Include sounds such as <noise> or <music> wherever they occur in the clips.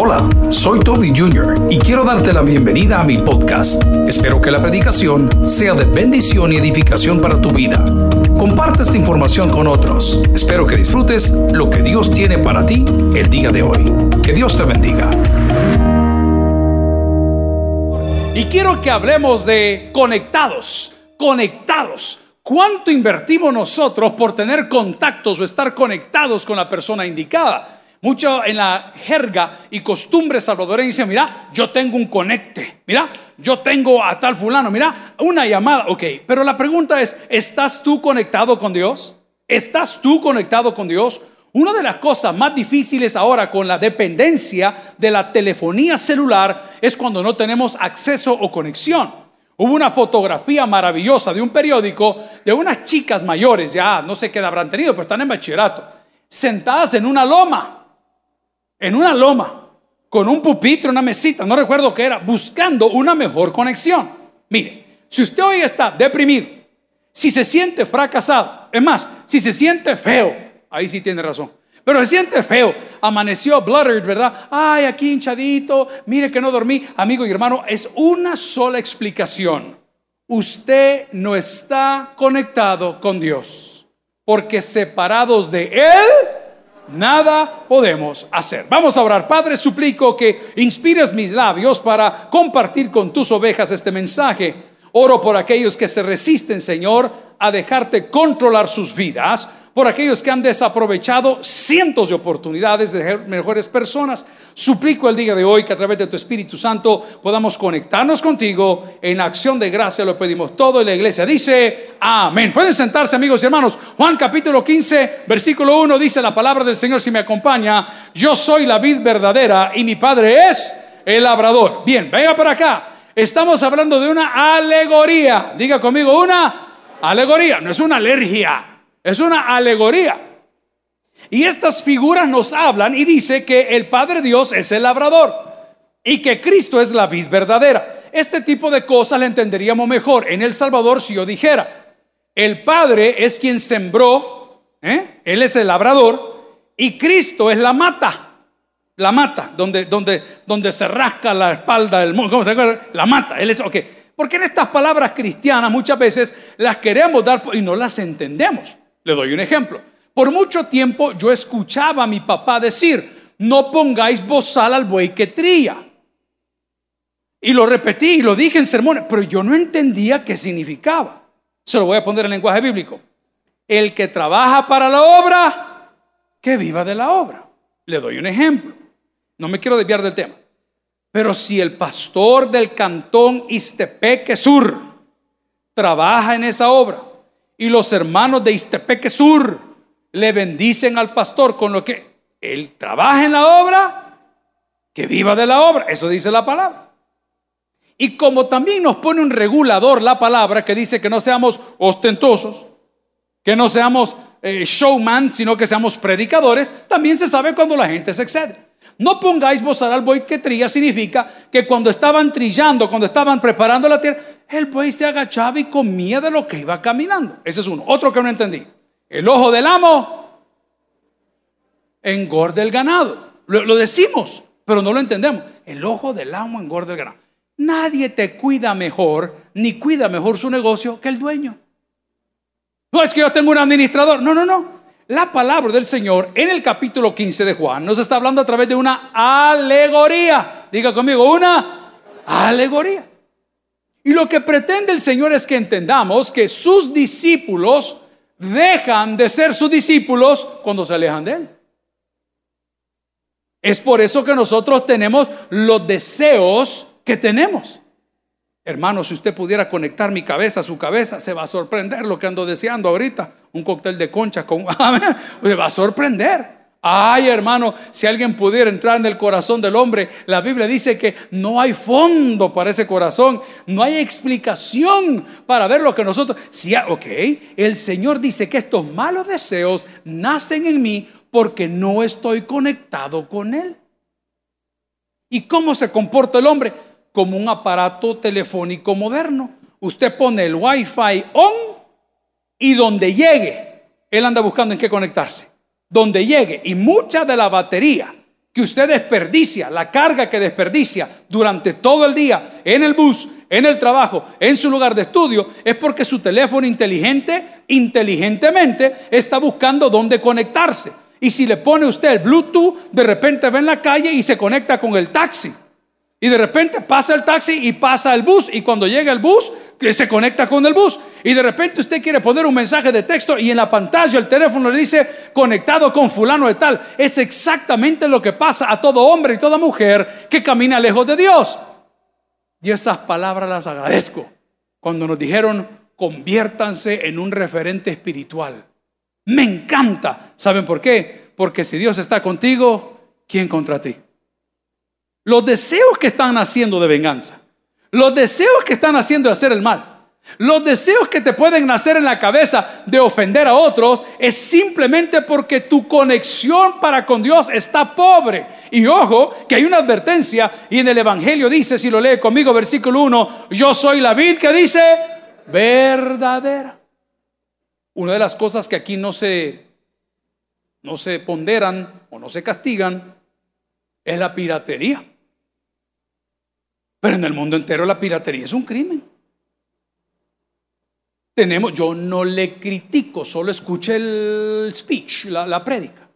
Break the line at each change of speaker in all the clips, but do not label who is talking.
Hola, soy Toby Jr. y quiero darte la bienvenida a mi podcast. Espero que la predicación sea de bendición y edificación para tu vida. Comparte esta información con otros. Espero que disfrutes lo que Dios tiene para ti el día de hoy. Que Dios te bendiga.
Y quiero que hablemos de conectados, conectados. ¿Cuánto invertimos nosotros por tener contactos o estar conectados con la persona indicada? Mucho en la jerga y costumbre salvadoreña mira, yo tengo un conecte, mira, yo tengo a tal fulano, mira, una llamada, ok, pero la pregunta es, ¿estás tú conectado con Dios? ¿Estás tú conectado con Dios? Una de las cosas más difíciles ahora con la dependencia de la telefonía celular es cuando no tenemos acceso o conexión. Hubo una fotografía maravillosa de un periódico de unas chicas mayores, ya no sé qué habrán tenido, pero están en bachillerato, sentadas en una loma en una loma, con un pupitre, una mesita, no recuerdo qué era, buscando una mejor conexión. Mire, si usted hoy está deprimido, si se siente fracasado, es más, si se siente feo, ahí sí tiene razón. Pero se siente feo, amaneció blurred, ¿verdad? Ay, aquí hinchadito, mire que no dormí. Amigo y hermano, es una sola explicación. Usted no está conectado con Dios, porque separados de Él, nada podemos hacer. Vamos a orar. Padre, suplico que inspires mis labios para compartir con tus ovejas este mensaje. Oro por aquellos que se resisten, Señor, a dejarte controlar sus vidas por aquellos que han desaprovechado cientos de oportunidades de ser mejores personas. Suplico el día de hoy que a través de tu Espíritu Santo podamos conectarnos contigo. En acción de gracia lo pedimos todo y la iglesia dice amén. Pueden sentarse amigos y hermanos. Juan capítulo 15, versículo 1 dice la palabra del Señor si me acompaña. Yo soy la vid verdadera y mi padre es el labrador. Bien, venga para acá. Estamos hablando de una alegoría. Diga conmigo, una alegoría. No es una alergia. Es una alegoría. Y estas figuras nos hablan y dice que el Padre Dios es el labrador y que Cristo es la vid verdadera. Este tipo de cosas le entenderíamos mejor en El Salvador si yo dijera, el Padre es quien sembró, ¿eh? Él es el labrador y Cristo es la mata. La mata, donde, donde, donde se rasca la espalda del mundo. ¿Cómo se acuerda? La mata. Él es, ok. Porque en estas palabras cristianas muchas veces las queremos dar y no las entendemos. Le doy un ejemplo. Por mucho tiempo yo escuchaba a mi papá decir, no pongáis bozal al buey que trilla. Y lo repetí y lo dije en sermones, pero yo no entendía qué significaba. Se lo voy a poner en lenguaje bíblico. El que trabaja para la obra, que viva de la obra. Le doy un ejemplo. No me quiero desviar del tema. Pero si el pastor del cantón Istepeque Sur trabaja en esa obra y los hermanos de Istepeque Sur le bendicen al pastor con lo que él trabaja en la obra, que viva de la obra. Eso dice la palabra. Y como también nos pone un regulador la palabra que dice que no seamos ostentosos, que no seamos eh, showman, sino que seamos predicadores, también se sabe cuando la gente se excede. No pongáis bozar al buey que trilla significa que cuando estaban trillando, cuando estaban preparando la tierra, el buey se agachaba y comía de lo que iba caminando. Ese es uno. Otro que no entendí. El ojo del amo engorda el ganado. Lo, lo decimos, pero no lo entendemos. El ojo del amo engorda el ganado. Nadie te cuida mejor, ni cuida mejor su negocio que el dueño. No es que yo tengo un administrador. No, no, no. La palabra del Señor en el capítulo 15 de Juan nos está hablando a través de una alegoría. Diga conmigo, una alegoría. Y lo que pretende el Señor es que entendamos que sus discípulos dejan de ser sus discípulos cuando se alejan de Él. Es por eso que nosotros tenemos los deseos que tenemos. Hermano, si usted pudiera conectar mi cabeza a su cabeza, se va a sorprender lo que ando deseando ahorita. Un cóctel de concha con... <laughs> Se va a sorprender. Ay, hermano, si alguien pudiera entrar en el corazón del hombre, la Biblia dice que no hay fondo para ese corazón, no hay explicación para ver lo que nosotros... Sí, ok, el Señor dice que estos malos deseos nacen en mí porque no estoy conectado con Él. ¿Y cómo se comporta el hombre? Como un aparato telefónico moderno. Usted pone el Wi-Fi on y donde llegue, él anda buscando en qué conectarse. Donde llegue. Y mucha de la batería que usted desperdicia, la carga que desperdicia durante todo el día en el bus, en el trabajo, en su lugar de estudio, es porque su teléfono inteligente, inteligentemente, está buscando dónde conectarse. Y si le pone usted el Bluetooth, de repente va en la calle y se conecta con el taxi. Y de repente pasa el taxi y pasa el bus. Y cuando llega el bus, se conecta con el bus. Y de repente usted quiere poner un mensaje de texto y en la pantalla el teléfono le dice conectado con fulano de tal. Es exactamente lo que pasa a todo hombre y toda mujer que camina lejos de Dios. Y esas palabras las agradezco. Cuando nos dijeron conviértanse en un referente espiritual. Me encanta. ¿Saben por qué? Porque si Dios está contigo, ¿quién contra ti? Los deseos que están haciendo de venganza, los deseos que están haciendo de hacer el mal, los deseos que te pueden nacer en la cabeza de ofender a otros es simplemente porque tu conexión para con Dios está pobre. Y ojo, que hay una advertencia y en el Evangelio dice, si lo lee conmigo, versículo 1, yo soy la vid que dice verdadera. Una de las cosas que aquí no se, no se ponderan o no se castigan es la piratería. Pero en el mundo entero la piratería es un crimen. Tenemos, yo no le critico, solo escuche el speech, la, la prédica.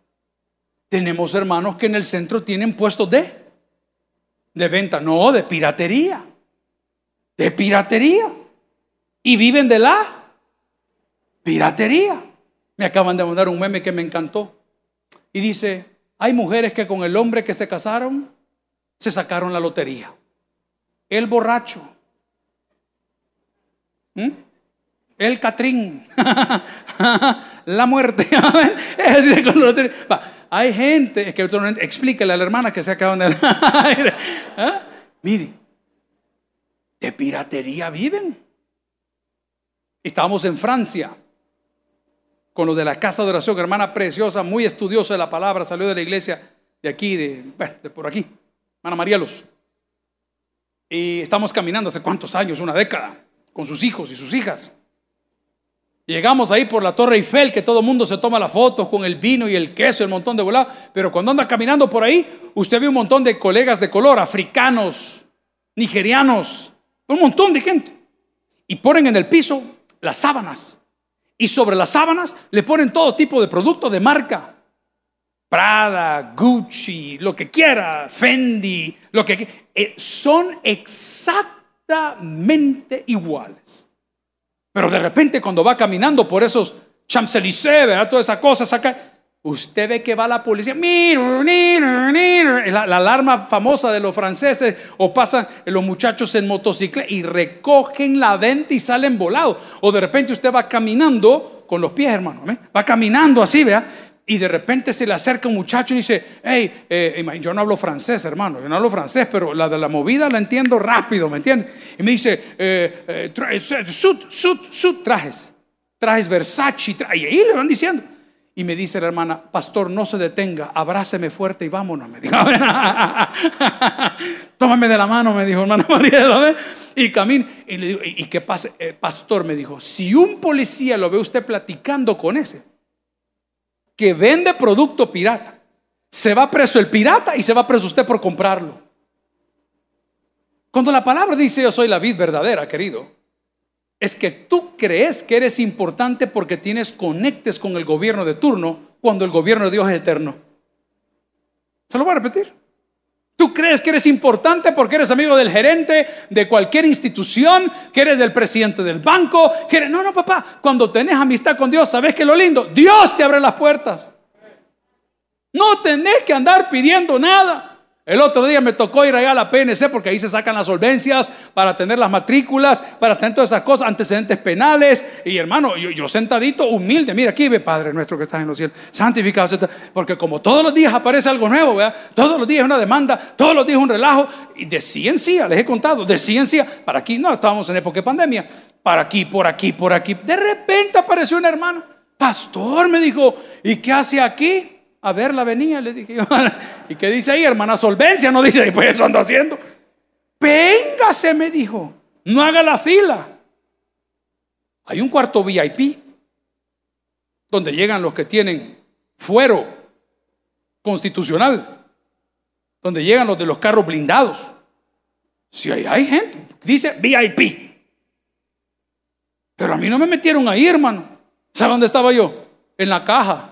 Tenemos hermanos que en el centro tienen puestos de, de venta, no, de piratería. De piratería. Y viven de la piratería. Me acaban de mandar un meme que me encantó. Y dice, hay mujeres que con el hombre que se casaron se sacaron la lotería. El borracho. ¿Mm? El Catrín. <laughs> la muerte. <laughs> Hay gente, que explíquele a la hermana que se acaban de... <laughs> ¿Ah? Mire, de piratería viven. Estábamos en Francia con los de la casa de oración, hermana preciosa, muy estudiosa de la palabra, salió de la iglesia de aquí, de, de por aquí, hermana María Luz. Y estamos caminando hace cuántos años, una década, con sus hijos y sus hijas. Llegamos ahí por la Torre Eiffel, que todo el mundo se toma la foto con el vino y el queso, el montón de volado. Pero cuando anda caminando por ahí, usted ve un montón de colegas de color, africanos, nigerianos, un montón de gente. Y ponen en el piso las sábanas. Y sobre las sábanas le ponen todo tipo de producto de marca. Prada, Gucci, lo que quiera, Fendi, lo que eh, son exactamente iguales. Pero de repente cuando va caminando por esos Champs-Élysées, ¿verdad? Todas esas cosas acá, usted ve que va la policía, la, la alarma famosa de los franceses, o pasan los muchachos en motocicleta y recogen la venta y salen volados. O de repente usted va caminando con los pies, hermano, va caminando así, vea, y de repente se le acerca un muchacho y dice, hey, eh, yo no hablo francés, hermano, yo no hablo francés, pero la de la movida la entiendo rápido, ¿me entiendes? Y me dice, eh, eh, sud, sud, sud, trajes, trajes Versace, y ahí le van diciendo. Y me dice la hermana, pastor, no se detenga, abráceme fuerte y vámonos, me dijo. <laughs> Tómame de la mano, me dijo hermano María. Y camino. Y le digo, ¿y qué pasa? pastor me dijo, si un policía lo ve usted platicando con ese, que vende producto pirata. Se va preso el pirata y se va preso usted por comprarlo. Cuando la palabra dice yo soy la vid verdadera, querido, es que tú crees que eres importante porque tienes conectes con el gobierno de turno cuando el gobierno de Dios es eterno. Se lo voy a repetir. Tú crees que eres importante porque eres amigo del gerente de cualquier institución, que eres del presidente del banco, que eres... No, no, papá, cuando tenés amistad con Dios, ¿sabes que lo lindo? Dios te abre las puertas. No tenés que andar pidiendo nada. El otro día me tocó ir allá a la PNC porque ahí se sacan las solvencias para tener las matrículas, para tener todas esas cosas, antecedentes penales. Y hermano, yo, sentadito, humilde, mira aquí ve Padre nuestro que estás en los cielos, santificado. Porque como todos los días aparece algo nuevo, ¿verdad? todos los días una demanda, todos los días un relajo. Y de ciencia, les he contado, de ciencia, para aquí, no, estábamos en época de pandemia, para aquí, por aquí, por aquí. De repente apareció una hermana, pastor, me dijo, ¿y qué hace aquí? A verla venía, le dije ¿Y qué dice ahí, hermana? Solvencia, no dice, pues eso ando haciendo. Véngase, me dijo, no haga la fila. Hay un cuarto VIP donde llegan los que tienen fuero constitucional donde llegan los de los carros blindados. Si hay, hay gente, dice VIP. Pero a mí no me metieron ahí, hermano. ¿Sabe dónde estaba yo? En la caja.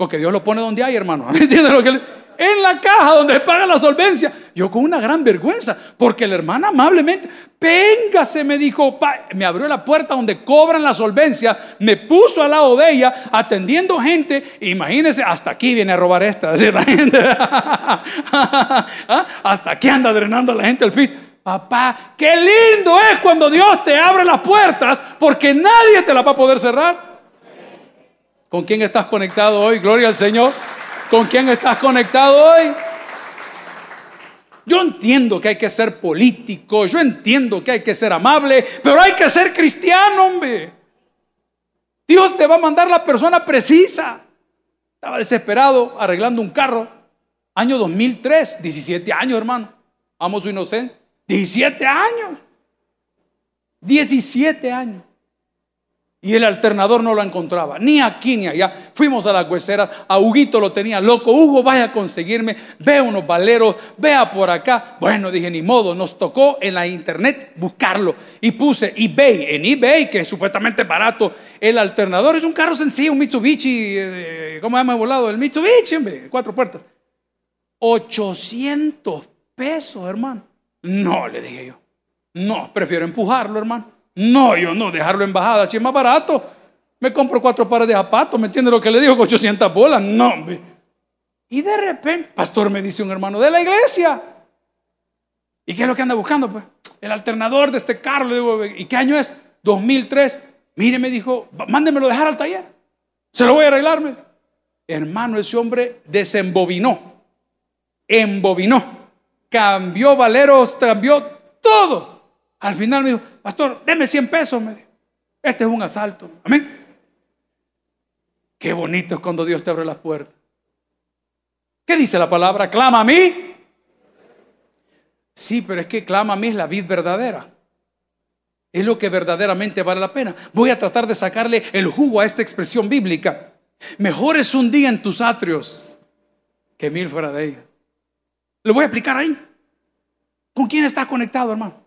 Porque Dios lo pone donde hay, hermano. <laughs> ¿Entiendes lo que le en la caja donde paga la solvencia. Yo con una gran vergüenza, porque la hermana amablemente, véngase, me dijo, me abrió la puerta donde cobran la solvencia, me puso al lado de ella, atendiendo gente. Imagínense, hasta aquí viene a robar esta, <laughs> decir la gente. <laughs> ¿Ah? Hasta aquí anda drenando a la gente el piso. Papá, qué lindo es cuando Dios te abre las puertas, porque nadie te las va a poder cerrar. ¿Con quién estás conectado hoy? Gloria al Señor. ¿Con quién estás conectado hoy? Yo entiendo que hay que ser político, yo entiendo que hay que ser amable, pero hay que ser cristiano, hombre. Dios te va a mandar la persona precisa. Estaba desesperado arreglando un carro. Año 2003, 17 años, hermano. Amo su inocencia. 17 años. 17 años. Y el alternador no lo encontraba, ni aquí ni allá. Fuimos a la huesera, a Huguito lo tenía loco. Hugo, vaya a conseguirme, ve unos valeros, vea por acá. Bueno, dije, ni modo, nos tocó en la internet buscarlo. Y puse eBay, en eBay, que es supuestamente barato. El alternador es un carro sencillo, un Mitsubishi, eh, ¿cómo se llama el volado? El Mitsubishi, hombre, cuatro puertas. 800 pesos, hermano. No, le dije yo. No, prefiero empujarlo, hermano. No, yo no, dejarlo en bajada, es más barato. Me compro cuatro pares de zapatos, ¿me entiende lo que le digo? 800 bolas, no, hombre. Y de repente, pastor, me dice un hermano de la iglesia. ¿Y qué es lo que anda buscando? Pues el alternador de este carro. Le digo, ¿y qué año es? 2003. Mire, me dijo, mándemelo dejar al taller. Se lo voy a arreglarme. Hermano, ese hombre desembobinó, embobinó, cambió valeros, cambió todo. Al final me dijo, pastor, deme 100 pesos. Este es un asalto. Amén. Qué bonito es cuando Dios te abre las puertas. ¿Qué dice la palabra? Clama a mí. Sí, pero es que clama a mí es la vid verdadera. Es lo que verdaderamente vale la pena. Voy a tratar de sacarle el jugo a esta expresión bíblica. Mejor es un día en tus atrios que mil fuera de ellos. Lo voy a aplicar ahí. ¿Con quién está conectado, hermano?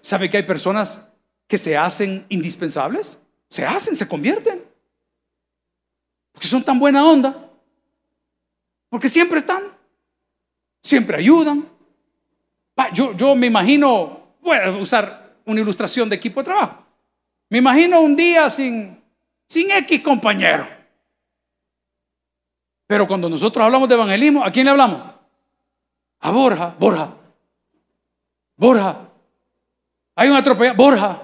¿Sabe que hay personas que se hacen indispensables? Se hacen, se convierten. Porque son tan buena onda. Porque siempre están. Siempre ayudan. Yo, yo me imagino, voy a usar una ilustración de equipo de trabajo. Me imagino un día sin, sin X compañero. Pero cuando nosotros hablamos de evangelismo, ¿a quién le hablamos? A Borja, Borja, Borja, hay un atropellado, Borja.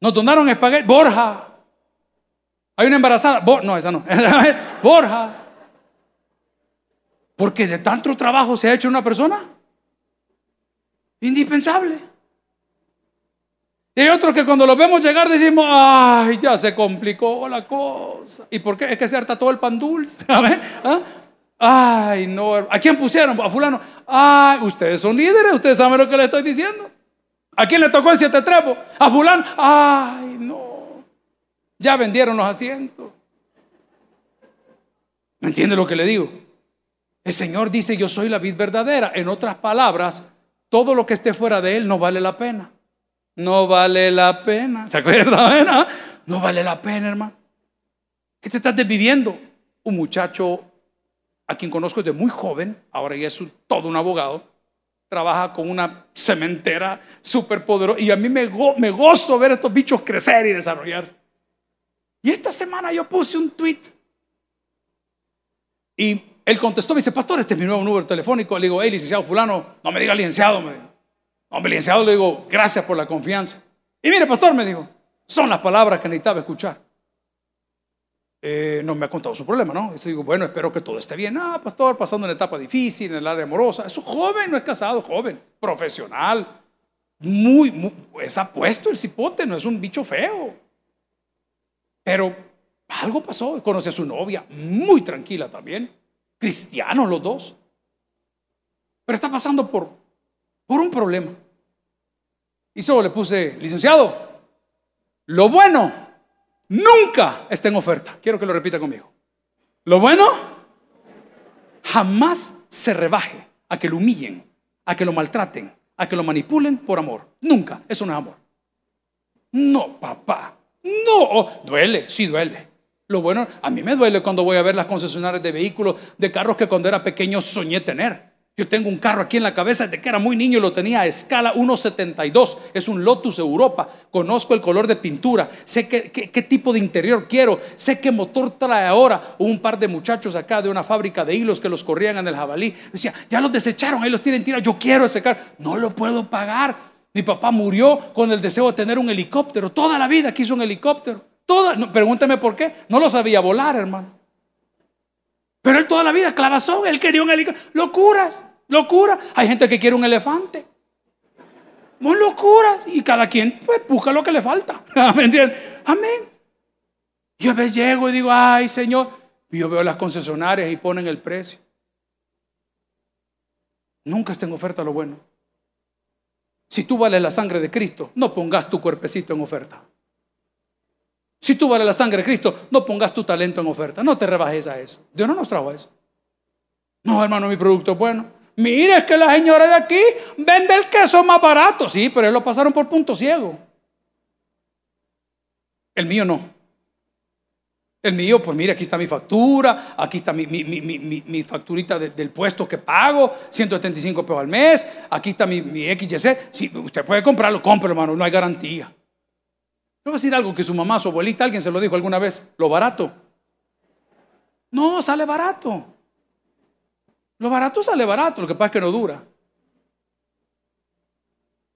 Nos donaron espagueti, Borja. Hay una embarazada, no, esa no. <laughs> Borja. Porque de tanto trabajo se ha hecho una persona indispensable. Y hay otros que cuando los vemos llegar decimos, ay, ya se complicó la cosa. ¿Y por qué? Es que se harta todo el pan dulce. <laughs> ¿Ah? Ay, no. ¿A quién pusieron? A fulano. Ay, ustedes son líderes, ustedes saben lo que le estoy diciendo. ¿A quién le tocó el siete trepo? A fulano. Ay, no. Ya vendieron los asientos. ¿Me entiende lo que le digo? El Señor dice, yo soy la vid verdadera. En otras palabras, todo lo que esté fuera de Él no vale la pena. No vale la pena. ¿Se acuerda? No vale la pena, hermano. ¿Qué te estás desviviendo? Un muchacho a quien conozco desde muy joven, ahora ya es todo un abogado, trabaja con una cementera súper poderosa y a mí me, me gozo ver estos bichos crecer y desarrollarse. Y esta semana yo puse un tweet y él contestó, me dice, pastor, este es mi nuevo número telefónico. Le digo, hey, licenciado fulano, no me diga licenciado. Me dijo. Hombre, licenciado, le digo, gracias por la confianza. Y mire, pastor, me dijo, son las palabras que necesitaba escuchar. Eh, no me ha contado su problema, ¿no? Y digo, bueno, espero que todo esté bien. Ah, pastor, pasando una etapa difícil en el área amorosa. Es un joven, no es casado, joven, profesional. Muy, es apuesto el cipote, no es un bicho feo. Pero algo pasó, conoce a su novia, muy tranquila también. Cristianos los dos. Pero está pasando por, por un problema. Y solo le puse, licenciado, lo bueno nunca está en oferta. Quiero que lo repita conmigo. Lo bueno jamás se rebaje a que lo humillen, a que lo maltraten, a que lo manipulen por amor. Nunca, eso no es amor. No, papá, no, duele, sí duele. Lo bueno, a mí me duele cuando voy a ver las concesionarias de vehículos, de carros que cuando era pequeño soñé tener. Yo tengo un carro aquí en la cabeza desde que era muy niño, lo tenía a escala 1.72. Es un Lotus Europa. Conozco el color de pintura, sé qué, qué, tipo de interior quiero, sé qué motor trae ahora. Hubo un par de muchachos acá de una fábrica de hilos que los corrían en el jabalí. Decía, ya los desecharon, ahí los tienen tira. Yo quiero ese carro. No lo puedo pagar. Mi papá murió con el deseo de tener un helicóptero. Toda la vida quiso un helicóptero. Toda, no, pregúnteme por qué. No lo sabía volar, hermano. Pero él toda la vida clavazón, él quería un helicóptero. Locuras. Locura. Hay gente que quiere un elefante. Muy locura. Y cada quien pues, busca lo que le falta. <laughs> ¿Me entiendes? Amén. Yo a veces llego y digo, ay Señor. Y yo veo las concesionarias y ponen el precio. Nunca está en oferta lo bueno. Si tú vales la sangre de Cristo, no pongas tu cuerpecito en oferta. Si tú vales la sangre de Cristo, no pongas tu talento en oferta. No te rebajes a eso. Dios no nos trajo a eso. No, hermano, mi producto es bueno. Mire, es que la señora de aquí vende el queso más barato. Sí, pero él lo pasaron por punto ciego. El mío no. El mío, pues mire, aquí está mi factura, aquí está mi, mi, facturita del puesto que pago, 175 pesos al mes, aquí está mi, mi XYZ. Sí, usted puede comprarlo, cómprelo, hermano, no hay garantía. No va a decir algo que su mamá, su abuelita, alguien se lo dijo alguna vez, lo barato. No, sale barato. Lo barato sale barato, lo que pasa es que no dura.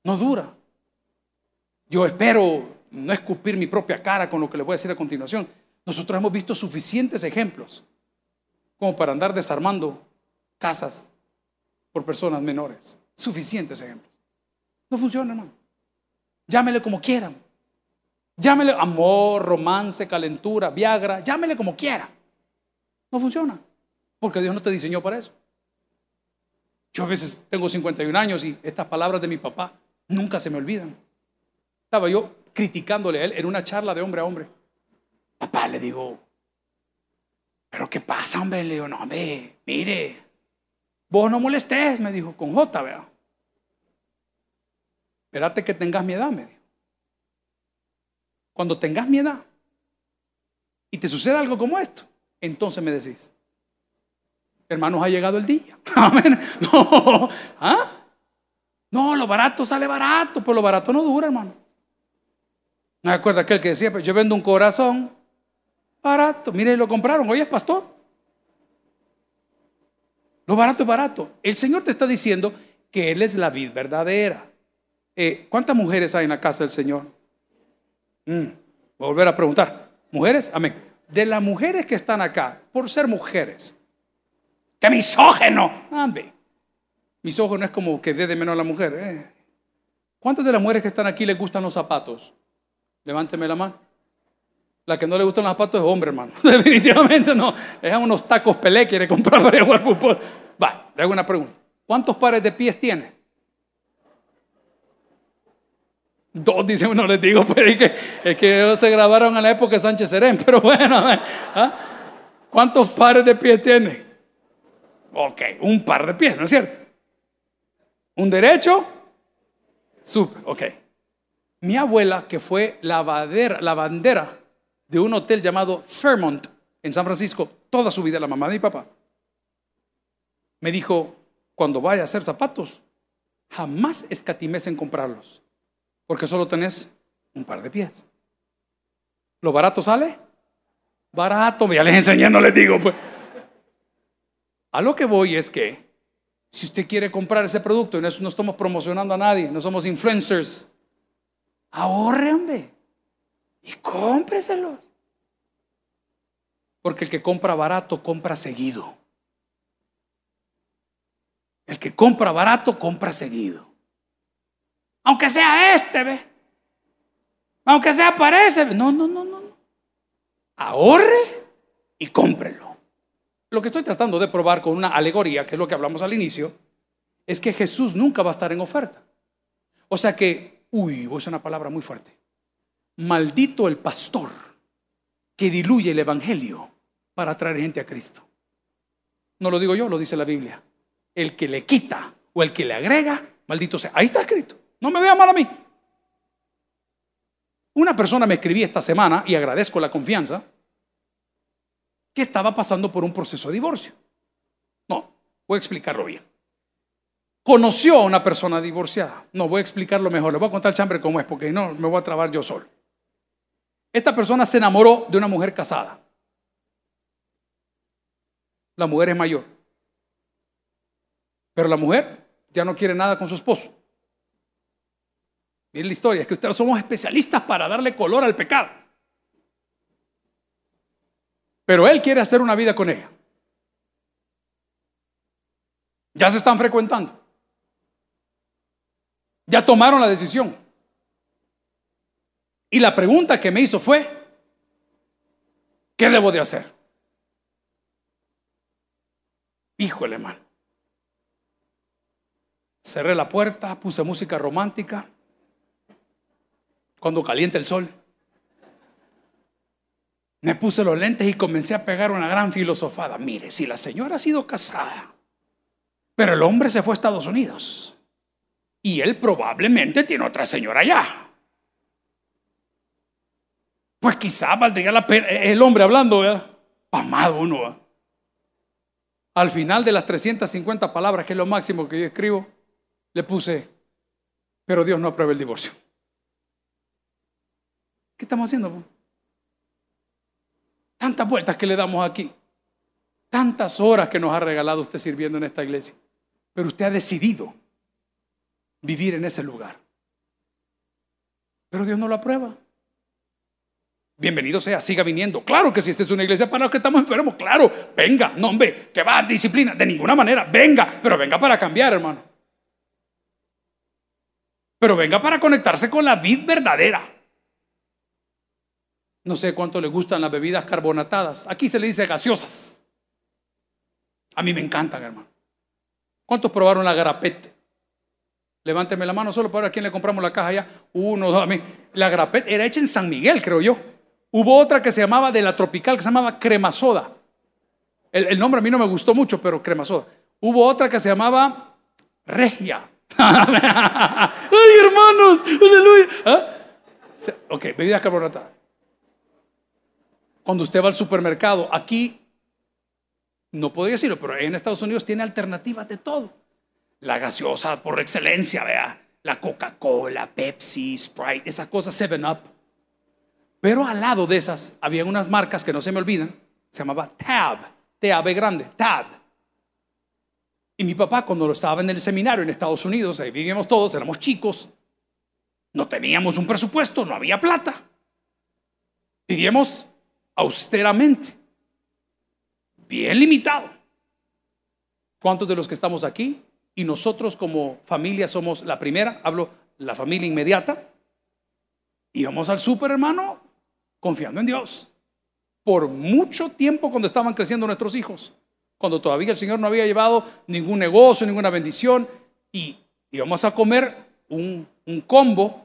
No dura. Yo espero no escupir mi propia cara con lo que le voy a decir a continuación. Nosotros hemos visto suficientes ejemplos como para andar desarmando casas por personas menores. Suficientes ejemplos. No funciona, hermano. Llámele como quieran. Llámele amor, romance, calentura, Viagra. Llámele como quiera. No funciona. Porque Dios no te diseñó para eso. Yo a veces tengo 51 años y estas palabras de mi papá nunca se me olvidan. Estaba yo criticándole a él en una charla de hombre a hombre. Papá, le digo, ¿pero qué pasa, hombre? Le digo, no, hombre, mire, vos no molestes, me dijo, con J, vea. Espérate que tengas mi edad, me dijo. Cuando tengas mi edad y te suceda algo como esto, entonces me decís, Hermanos, ha llegado el día. <laughs> Amén. No, ¿ah? no, lo barato sale barato, pero lo barato no dura, hermano. ¿Me acuerda aquel que decía, pues yo vendo un corazón barato? Mire, lo compraron, hoy es pastor. Lo barato es barato. El Señor te está diciendo que Él es la vida verdadera. Eh, ¿Cuántas mujeres hay en la casa del Señor? Mm, voy a volver a preguntar. ¿Mujeres? Amén. De las mujeres que están acá, por ser mujeres, ¡Qué misógeno! Amén. Misógeno es como que dé de menos a la mujer. ¿eh? ¿Cuántas de las mujeres que están aquí les gustan los zapatos? Levánteme la mano. La que no le gustan los zapatos es hombre, hermano. <laughs> Definitivamente no. Es unos tacos pelé quiere comprar para jugar fútbol. Va, le hago una pregunta. ¿Cuántos pares de pies tiene? Dos, dice uno, les digo, pues es que, es que se grabaron en la época de Sánchez Serén, pero bueno, ¿ah? ¿cuántos pares de pies tiene? Ok, un par de pies, ¿no es cierto? Un derecho, súper, ok. Mi abuela, que fue la bandera de un hotel llamado Fairmont en San Francisco, toda su vida, la mamá de mi papá, me dijo, cuando vaya a hacer zapatos, jamás escatimes en comprarlos, porque solo tenés un par de pies. ¿Lo barato sale? Barato, ya les enseñé, no les digo, pues. A lo que voy es que si usted quiere comprar ese producto, y no, estamos promocionando a nadie, no somos influencers, ahorre, y cómpreselos. Porque el que compra barato, compra seguido. El que compra barato, compra seguido. Aunque sea este, ve. Aunque sea parece. No, no, no, no. Ahorre y cómprelo. Lo que estoy tratando de probar con una alegoría, que es lo que hablamos al inicio, es que Jesús nunca va a estar en oferta. O sea que, uy, voy a una palabra muy fuerte. Maldito el pastor que diluye el evangelio para traer gente a Cristo. No lo digo yo, lo dice la Biblia. el que le quita o el que le agrega, maldito sea. Ahí está escrito. No me vea mal a mí. Una persona me escribí esta semana, y agradezco la confianza, que estaba pasando por un proceso de divorcio. No, voy a explicarlo bien. Conoció a una persona divorciada. No, voy a explicarlo mejor. Le voy a contar el chambre cómo es, porque no me voy a trabar yo solo. Esta persona se enamoró de una mujer casada. La mujer es mayor. Pero la mujer ya no quiere nada con su esposo. Miren la historia, es que ustedes somos especialistas para darle color al pecado. Pero él quiere hacer una vida con ella. Ya se están frecuentando. Ya tomaron la decisión. Y la pregunta que me hizo fue, ¿qué debo de hacer? Híjole, hermano. Cerré la puerta, puse música romántica cuando calienta el sol. Me puse los lentes y comencé a pegar una gran filosofada. Mire, si la señora ha sido casada, pero el hombre se fue a Estados Unidos y él probablemente tiene otra señora allá. Pues quizá valdría la pena, el hombre hablando, ¿verdad? Amado uno. Al final de las 350 palabras, que es lo máximo que yo escribo, le puse, pero Dios no aprueba el divorcio. ¿Qué estamos haciendo? Tantas vueltas que le damos aquí. Tantas horas que nos ha regalado usted sirviendo en esta iglesia. Pero usted ha decidido vivir en ese lugar. Pero Dios no lo aprueba. Bienvenido sea, siga viniendo. Claro que si esta es una iglesia para los que estamos enfermos, claro, venga, no hombre, que va, disciplina, de ninguna manera, venga, pero venga para cambiar, hermano. Pero venga para conectarse con la vid verdadera. No sé cuánto le gustan las bebidas carbonatadas. Aquí se le dice gaseosas. A mí me encantan, hermano. ¿Cuántos probaron la garapete? Levánteme la mano solo para ver a quién le compramos la caja ya. Uno, dos, a mí. La garapete era hecha en San Miguel, creo yo. Hubo otra que se llamaba de la tropical, que se llamaba crema soda. El, nombre a mí no me gustó mucho, pero crema soda. Hubo otra que se llamaba regia. <laughs> ¡Ay, hermanos! ¡Aleluya! ¿Ah? Ok, bebidas carbonatadas. Cuando usted va al supermercado, aquí no podría decirlo, pero en Estados Unidos tiene alternativas de todo. La gaseosa por excelencia, vea, la Coca-Cola, Pepsi, Sprite, esas cosas, 7-Up. Pero al lado de esas había unas marcas que no se me olvidan, se llamaba Tab, T-A-B grande, Tab. Y mi papá, cuando lo estaba en el seminario en Estados Unidos, ahí vivíamos todos, éramos chicos, no teníamos un presupuesto, no había plata. Vivíamos austeramente, bien limitado. ¿Cuántos de los que estamos aquí y nosotros como familia somos la primera? Hablo la familia inmediata. Íbamos al súper, hermano, confiando en Dios. Por mucho tiempo cuando estaban creciendo nuestros hijos, cuando todavía el Señor no había llevado ningún negocio, ninguna bendición, y íbamos a comer un, un combo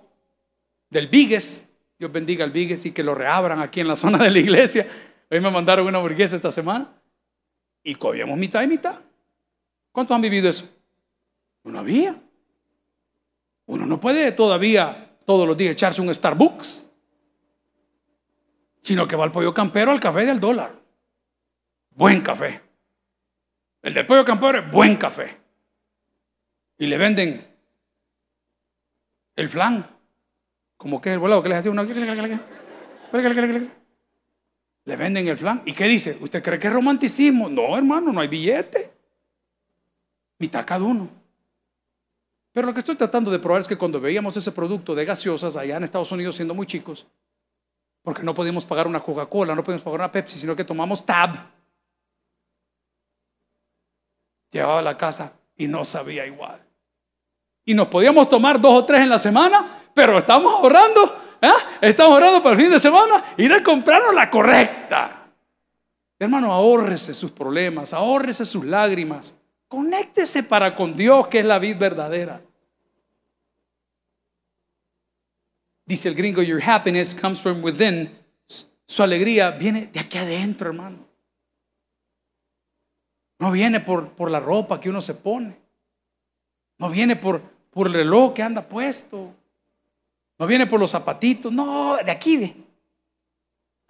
del Biggest Dios bendiga al Vigues y que lo reabran aquí en la zona de la iglesia. Hoy me mandaron una hamburguesa esta semana y comíamos mitad y mitad. ¿Cuántos han vivido eso? No había. Uno no puede todavía todos los días echarse un Starbucks, sino que va al pollo campero al café del dólar. Buen café. El del pollo campero es buen café. Y le venden el flan como que el volado que les hace uno. Le venden el flan. ¿Y qué dice? ¿Usted cree que es romanticismo? No, hermano, no hay billete. Mitad cada uno. Pero lo que estoy tratando de probar es que cuando veíamos ese producto de gaseosas allá en Estados Unidos siendo muy chicos, porque no podíamos pagar una Coca-Cola, no podíamos pagar una Pepsi, sino que tomamos Tab. Llevaba a la casa y no sabía igual. Y nos podíamos tomar dos o tres en la semana, pero estamos ahorrando, ¿eh? estamos ahorrando para el fin de semana, ir a comprarnos la correcta. Hermano, ahórrese sus problemas, ahórrese sus lágrimas, conéctese para con Dios, que es la vida verdadera. Dice el gringo, your happiness comes from within. Su alegría viene de aquí adentro, hermano. No viene por, por la ropa que uno se pone. No viene por, por el reloj que anda puesto. No viene por los zapatitos. No, de aquí ve.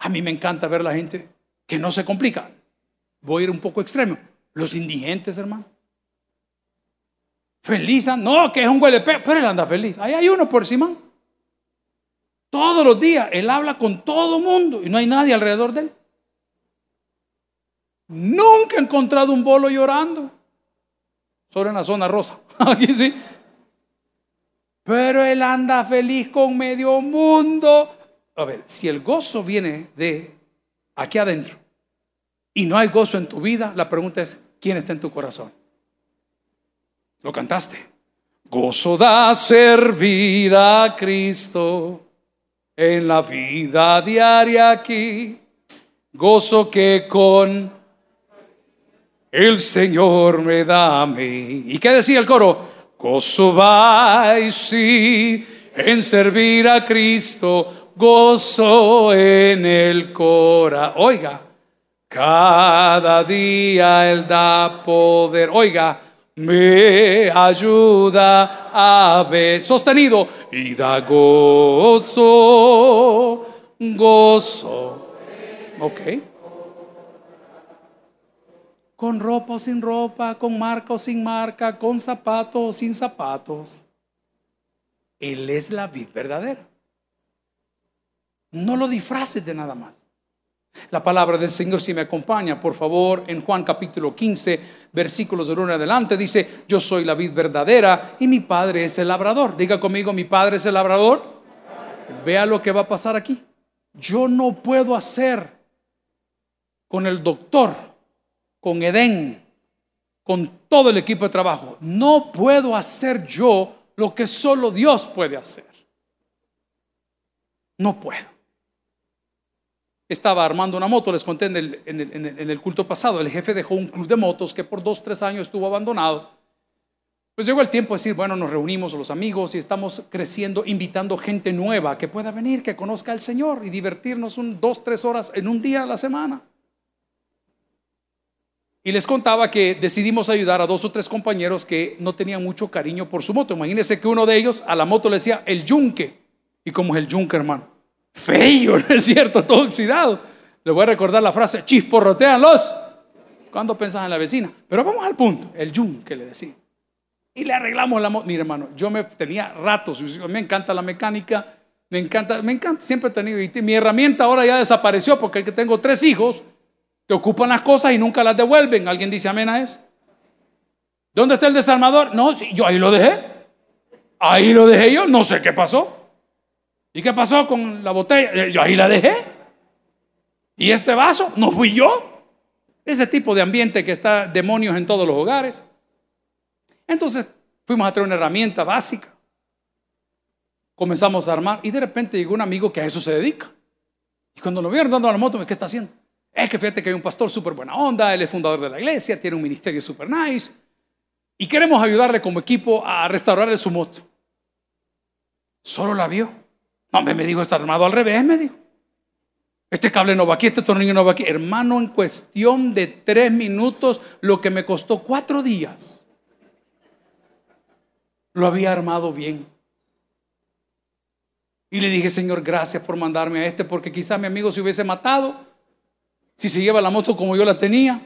A mí me encanta ver la gente que no se complica. Voy a ir un poco extremo. Los indigentes, hermano. Feliz, no, que es un huele pero él anda feliz. Ahí hay uno por encima. Todos los días él habla con todo mundo y no hay nadie alrededor de él. Nunca he encontrado un bolo llorando. Solo en la zona rosa. <laughs> Aquí sí. Pero él anda feliz con medio mundo. A ver, si el gozo viene de aquí adentro y no hay gozo en tu vida, la pregunta es, ¿quién está en tu corazón? Lo cantaste. Gozo da servir a Cristo en la vida diaria aquí. Gozo que con el Señor me da a mí. ¿Y qué decía el coro? Gozo y sí en servir a Cristo, gozo en el corazón. Oiga, cada día Él da poder. Oiga, me ayuda a ver. Sostenido. Y da gozo, gozo. Ok con ropa o sin ropa, con marca o sin marca, con zapatos o sin zapatos. Él es la vid verdadera. No lo disfraces de nada más. La palabra del Señor, si me acompaña, por favor, en Juan capítulo 15, versículos de 1 en adelante, dice, yo soy la vid verdadera y mi padre es el labrador. Diga conmigo, mi padre es el labrador. Vea lo que va a pasar aquí. Yo no puedo hacer con el doctor con Edén, con todo el equipo de trabajo. No puedo hacer yo lo que solo Dios puede hacer. No puedo. Estaba armando una moto, les conté en el, en el, culto pasado, el jefe dejó un club de motos que por dos, tres años estuvo abandonado. Pues llegó el tiempo de decir, bueno, nos reunimos los amigos y estamos creciendo, invitando gente nueva que pueda venir, que conozca al Señor y divertirnos un, dos, tres horas en un día a la semana. Y les contaba que decidimos ayudar a dos o tres compañeros que no tenían mucho cariño por su moto. Imagínense que uno de ellos a la moto le decía el yunque. ¿Y cómo es el yunque, hermano? Feo, <laughs> ¿no es cierto? Todo oxidado. Le voy a recordar la frase, chisporrotean los. Cuando pensás en la vecina? Pero vamos al punto, el yunque le decía. Y le arreglamos la moto. Mire, hermano, yo me tenía ratos, me encanta la mecánica, me encanta, me encanta, siempre he tenido. Mi herramienta ahora ya desapareció porque tengo tres hijos que ocupan las cosas y nunca las devuelven. ¿Alguien dice amén a eso? ¿Dónde está el desarmador? No, yo ahí lo dejé. Ahí lo dejé yo, no sé qué pasó. ¿Y qué pasó con la botella? Eh, yo ahí la dejé. ¿Y este vaso? No fui yo. Ese tipo de ambiente que está demonios en todos los hogares. Entonces fuimos a traer una herramienta básica. Comenzamos a armar y de repente llegó un amigo que a eso se dedica. Y cuando lo vieron dando la moto, ¿qué está haciendo? Es que fíjate que hay un pastor súper buena onda, él es fundador de la iglesia, tiene un ministerio súper nice. Y queremos ayudarle como equipo a restaurarle su moto. Solo la vio. No, me dijo, está armado al revés, me dijo. Este cable no va aquí, este tornillo no va aquí. Hermano, en cuestión de tres minutos, lo que me costó cuatro días, lo había armado bien. Y le dije, Señor, gracias por mandarme a este, porque quizá mi amigo se hubiese matado si se lleva la moto como yo la tenía,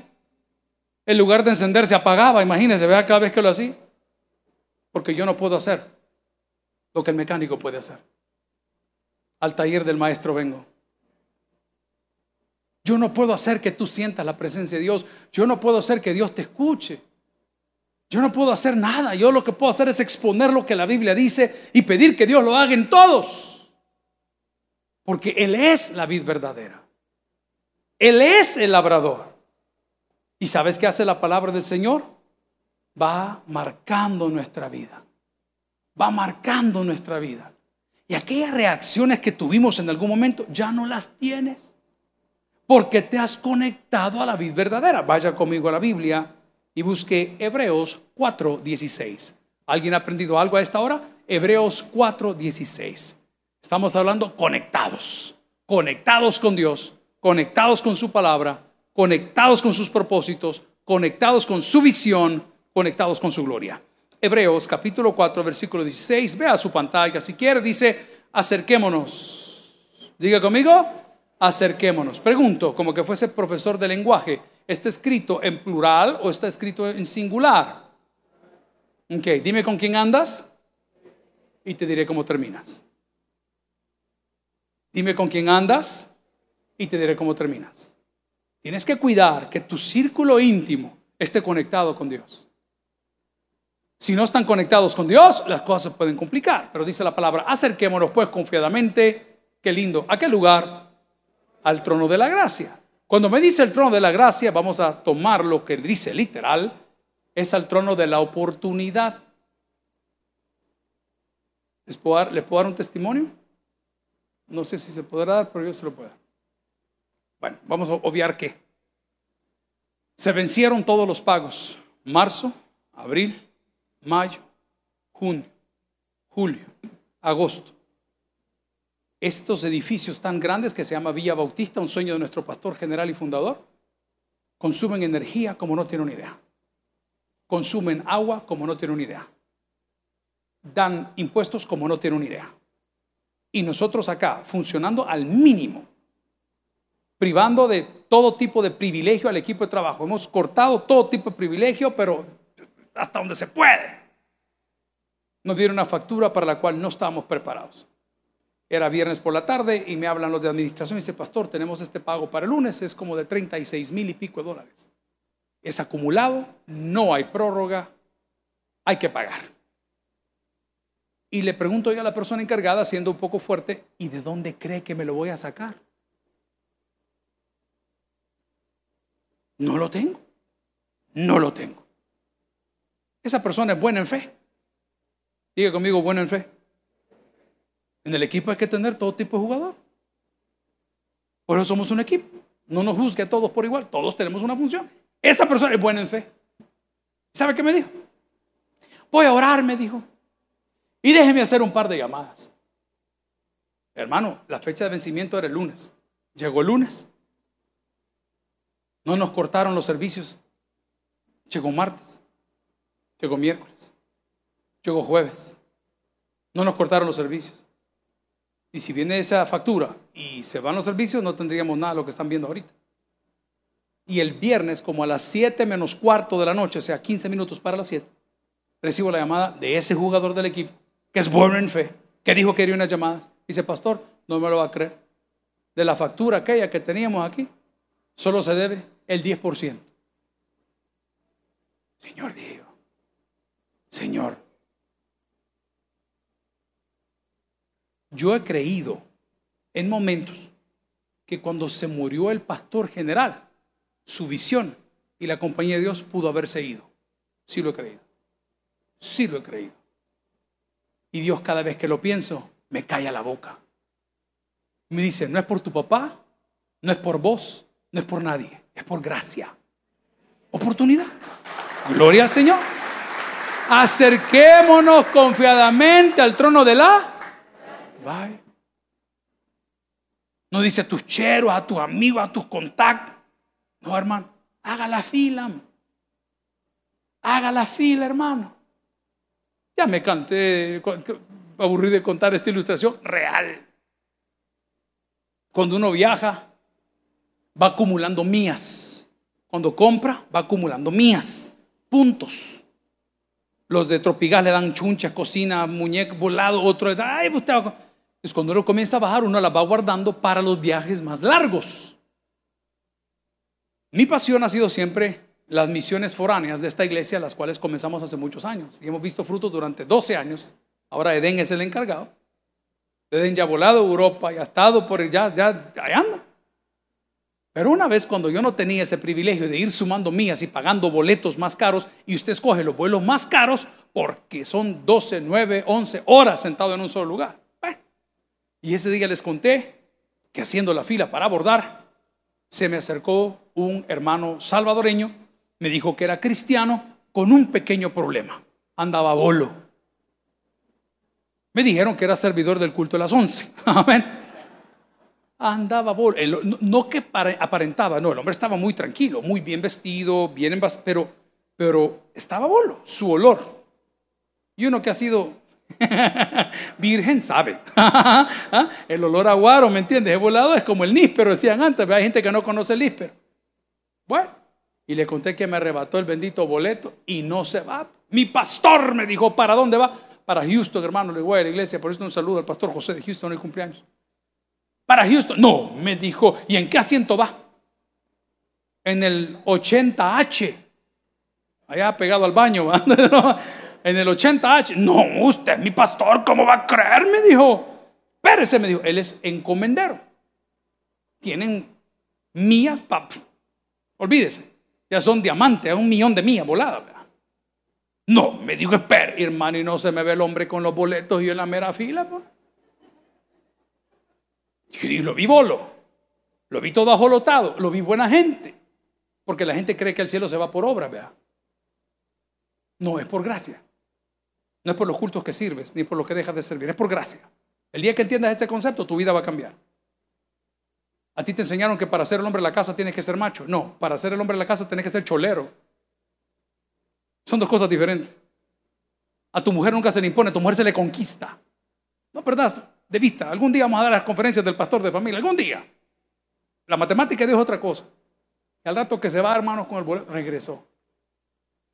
en lugar de encender se apagaba, imagínense, vea cada vez que lo hacía. Porque yo no puedo hacer lo que el mecánico puede hacer. Al taller del maestro vengo. Yo no puedo hacer que tú sientas la presencia de Dios. Yo no puedo hacer que Dios te escuche. Yo no puedo hacer nada. Yo lo que puedo hacer es exponer lo que la Biblia dice y pedir que Dios lo haga en todos. Porque Él es la vid verdadera. Él es el labrador. ¿Y sabes qué hace la palabra del Señor? Va marcando nuestra vida. Va marcando nuestra vida. Y aquellas reacciones que tuvimos en algún momento ya no las tienes. Porque te has conectado a la vida verdadera. Vaya conmigo a la Biblia y busque Hebreos 4:16. ¿Alguien ha aprendido algo a esta hora? Hebreos 4:16. Estamos hablando conectados, conectados con Dios conectados con su palabra, conectados con sus propósitos, conectados con su visión, conectados con su gloria. Hebreos capítulo 4, versículo 16, vea su pantalla si quiere, dice, acerquémonos. Diga conmigo, acerquémonos. Pregunto, como que fuese profesor de lenguaje, ¿está escrito en plural o está escrito en singular? Ok, dime con quién andas y te diré cómo terminas. Dime con quién andas y te diré cómo terminas. Tienes que cuidar que tu círculo íntimo esté conectado con Dios. Si no están conectados con Dios, las cosas pueden complicar. Pero dice la palabra, acerquémonos pues confiadamente, qué lindo, ¿a qué lugar? Al trono de la gracia. Cuando me dice el trono de la gracia, vamos a tomar lo que dice literal, es al trono de la oportunidad. ¿Les puedo dar, ¿Le puedo dar un testimonio? No sé si se podrá dar, pero yo se lo puedo dar. Bueno, vamos a obviar que se vencieron todos los pagos. Marzo, abril, mayo, junio, julio, agosto. Estos edificios tan grandes que se llama Villa Bautista, un sueño de nuestro pastor general y fundador, consumen energía como no tiene una idea. Consumen agua como no tiene una idea. Dan impuestos como no tiene una idea. Y nosotros acá, funcionando al mínimo, privando de todo tipo de privilegio al equipo de trabajo. Hemos cortado todo tipo de privilegio, pero hasta donde se puede. Nos dieron una factura para la cual no estábamos preparados. Era viernes por la tarde y me hablan los de administración y dice, pastor, tenemos este pago para el lunes, es como de 36 mil y pico de dólares. Es acumulado, no hay prórroga, hay que pagar. Y le pregunto a la persona encargada, siendo un poco fuerte, ¿y de dónde cree que me lo voy a sacar? No lo tengo. No lo tengo. Esa persona es buena en fe. Diga conmigo, buena en fe. En el equipo hay que tener todo tipo de jugador. Por eso somos un equipo. No nos juzgue a todos por igual. Todos tenemos una función. Esa persona es buena en fe. ¿Sabe qué me dijo? Voy a orar, me dijo. Y déjeme hacer un par de llamadas. Hermano, la fecha de vencimiento era el lunes. Llegó el lunes. No nos cortaron los servicios. Llegó martes. Llegó miércoles. Llegó jueves. No nos cortaron los servicios. Y si viene esa factura y se van los servicios, no tendríamos nada de lo que están viendo ahorita. Y el viernes, como a las 7 menos cuarto de la noche, o sea, 15 minutos para las 7, recibo la llamada de ese jugador del equipo que es bueno en fe, que dijo que quería unas llamadas. Dice, pastor, no me lo va a creer. De la factura aquella que teníamos aquí, solo se debe el 10%. Señor Diego, Señor, yo he creído en momentos que cuando se murió el pastor general, su visión y la compañía de Dios pudo haberse ido. Sí lo he creído. Sí lo he creído. Y Dios cada vez que lo pienso, me calla la boca. Me dice, no es por tu papá, no es por vos, no es por nadie, es por gracia. Oportunidad. Gloria al Señor. Acerquémonos confiadamente al trono de la... Bye. No dice a tus cheros, a tus amigos, a tus contactos. No, hermano. Haga la fila. Haga la fila, hermano. Ya me canté, aburrí de contar esta ilustración real. Cuando uno viaja, va acumulando mías. Cuando compra, va acumulando mías, puntos. Los de Tropigas le dan chunchas, cocina, muñeco volado, otro le da, ay, usted va. Es cuando uno comienza a bajar, uno las va guardando para los viajes más largos. Mi pasión ha sido siempre las misiones foráneas de esta iglesia, las cuales comenzamos hace muchos años. Y hemos visto frutos durante 12 años. Ahora Edén es el encargado. Edén ya ha volado a Europa y ha estado por ya, ya anda. Pero una vez cuando yo no tenía ese privilegio de ir sumando mías y pagando boletos más caros, y usted escoge los vuelos más caros porque son 12, 9, 11 horas sentado en un solo lugar. y ese día les conté que haciendo la fila para abordar, se me acercó un hermano salvadoreño me dijo que era cristiano con un pequeño problema. Andaba bolo. Me dijeron que era servidor del culto de las once. <laughs> Amén. Andaba bolo. no, que aparentaba, no, el hombre estaba muy tranquilo, muy bien vestido, bien envasado, pero, pero estaba bolo, su olor. Y uno que ha sido <laughs> virgen sabe. <laughs> ¿Ah? el olor a guaro, ¿me entiendes? El volado es como el níspero, decían antes, hay gente que no conoce el níspero. Bueno, y le conté que me arrebató el bendito boleto y no se va. Mi pastor me dijo, ¿para dónde va? Para Houston, hermano, le voy a la iglesia, por eso un saludo al pastor José de Houston, el cumpleaños. Para Houston, no, me dijo, ¿y en qué asiento va? En el 80H, allá pegado al baño, <laughs> en el 80H. No, usted mi pastor, ¿cómo va a creer? Me dijo. Espérese, me dijo, él es encomendero. Tienen mías, pap. Olvídese, ya son diamantes, un millón de mías voladas. No, me dijo, espera, hermano, y no se me ve el hombre con los boletos y yo en la mera fila. Pues. Y lo vi bolo, lo vi todo ajolotado, lo vi buena gente, porque la gente cree que el cielo se va por obra, vea. No, es por gracia. No es por los cultos que sirves, ni por lo que dejas de servir, es por gracia. El día que entiendas ese concepto, tu vida va a cambiar. A ti te enseñaron que para ser el hombre de la casa tienes que ser macho. No, para ser el hombre de la casa tienes que ser cholero. Son dos cosas diferentes. A tu mujer nunca se le impone, a tu mujer se le conquista. No perdás de vista. Algún día vamos a dar las conferencias del pastor de familia. Algún día. La matemática dijo otra cosa. Y al rato que se va, hermanos, con el boleto, regresó.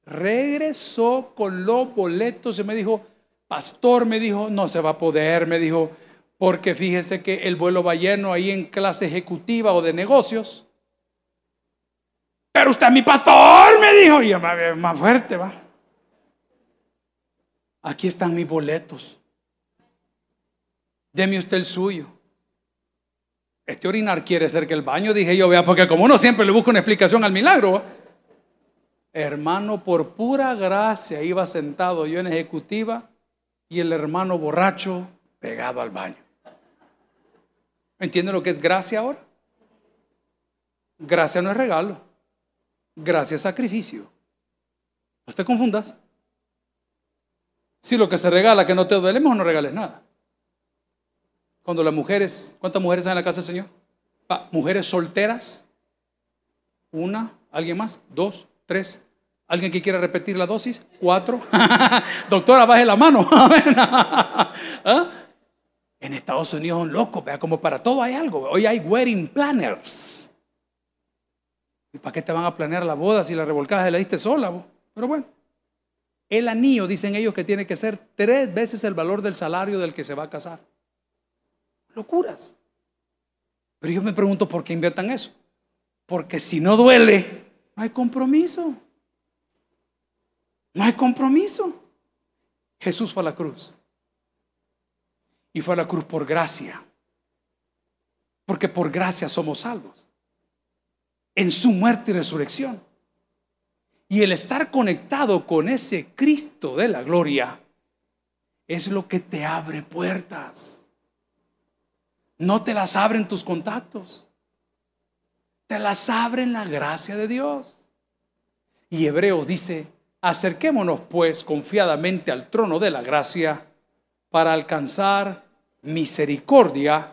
Regresó con los boletos y me dijo, pastor, me dijo, no se va a poder, me dijo, porque fíjese que el vuelo va lleno ahí en clase ejecutiva o de negocios. Pero usted es mi pastor, me dijo, y más fuerte va. Aquí están mis boletos. Deme usted el suyo. Este orinar quiere ser que el baño, dije yo, vea, porque como uno siempre le busca una explicación al milagro. Hermano, por pura gracia iba sentado yo en ejecutiva y el hermano borracho pegado al baño. ¿Entiende lo que es gracia ahora? Gracia no es regalo. Gracia es sacrificio. No te confundas. Si lo que se regala que no te duele, mejor no regales nada. Cuando las mujeres, ¿cuántas mujeres hay en la casa del Señor? mujeres solteras. Una, ¿alguien más? Dos, tres. ¿Alguien que quiera repetir la dosis? Cuatro. <laughs> Doctora, baje la mano. <laughs> ¿Ah? En Estados Unidos son locos, vea, como para todo hay algo. Hoy hay wedding planners. ¿Y para qué te van a planear la boda si la revolcada la diste sola? Pero bueno, el anillo, dicen ellos, que tiene que ser tres veces el valor del salario del que se va a casar locuras. Pero yo me pregunto por qué inviertan eso. Porque si no duele, no hay compromiso. No hay compromiso. Jesús fue a la cruz. Y fue a la cruz por gracia. Porque por gracia somos salvos. En su muerte y resurrección. Y el estar conectado con ese Cristo de la gloria es lo que te abre puertas. No te las abren tus contactos. Te las abren la gracia de Dios. Y Hebreos dice, acerquémonos pues confiadamente al trono de la gracia para alcanzar misericordia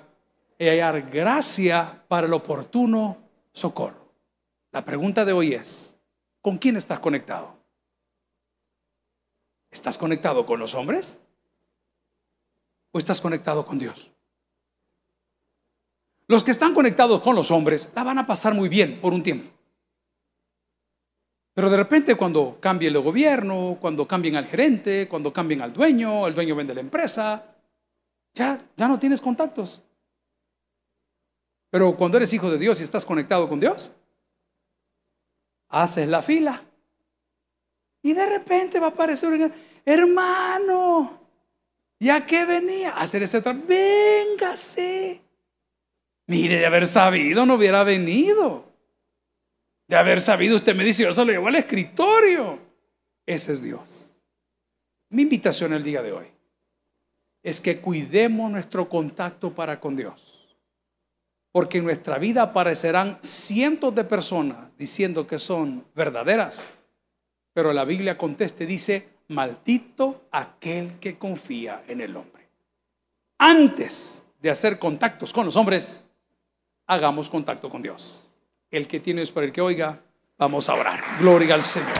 y hallar gracia para el oportuno socorro. La pregunta de hoy es, ¿con quién estás conectado? ¿Estás conectado con los hombres? ¿O estás conectado con Dios? Los que están conectados con los hombres la van a pasar muy bien por un tiempo. Pero de repente cuando cambie el gobierno, cuando cambien al gerente, cuando cambien al dueño, el dueño vende la empresa, ya, ya no tienes contactos. Pero cuando eres hijo de Dios y estás conectado con Dios, haces la fila. Y de repente va a aparecer un hermano, ¿ya que venía a hacer este trabajo? Véngase. Mire, de haber sabido no hubiera venido. De haber sabido, usted me dice, yo se lo llevo al escritorio. Ese es Dios. Mi invitación el día de hoy es que cuidemos nuestro contacto para con Dios. Porque en nuestra vida aparecerán cientos de personas diciendo que son verdaderas. Pero la Biblia conteste, dice, maldito aquel que confía en el hombre. Antes de hacer contactos con los hombres, hagamos contacto con Dios. El que tiene es para el que oiga, vamos a orar. Gloria al Señor.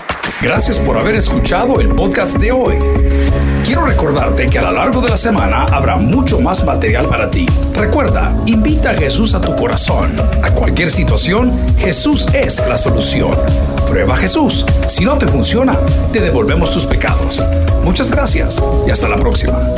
Gracias por haber escuchado el podcast de hoy. Quiero recordarte que a lo largo de la semana habrá mucho más material para ti. Recuerda, invita a Jesús a tu corazón. A cualquier situación, Jesús es la solución. Prueba Jesús. Si no te funciona, te devolvemos tus pecados. Muchas gracias y hasta la próxima.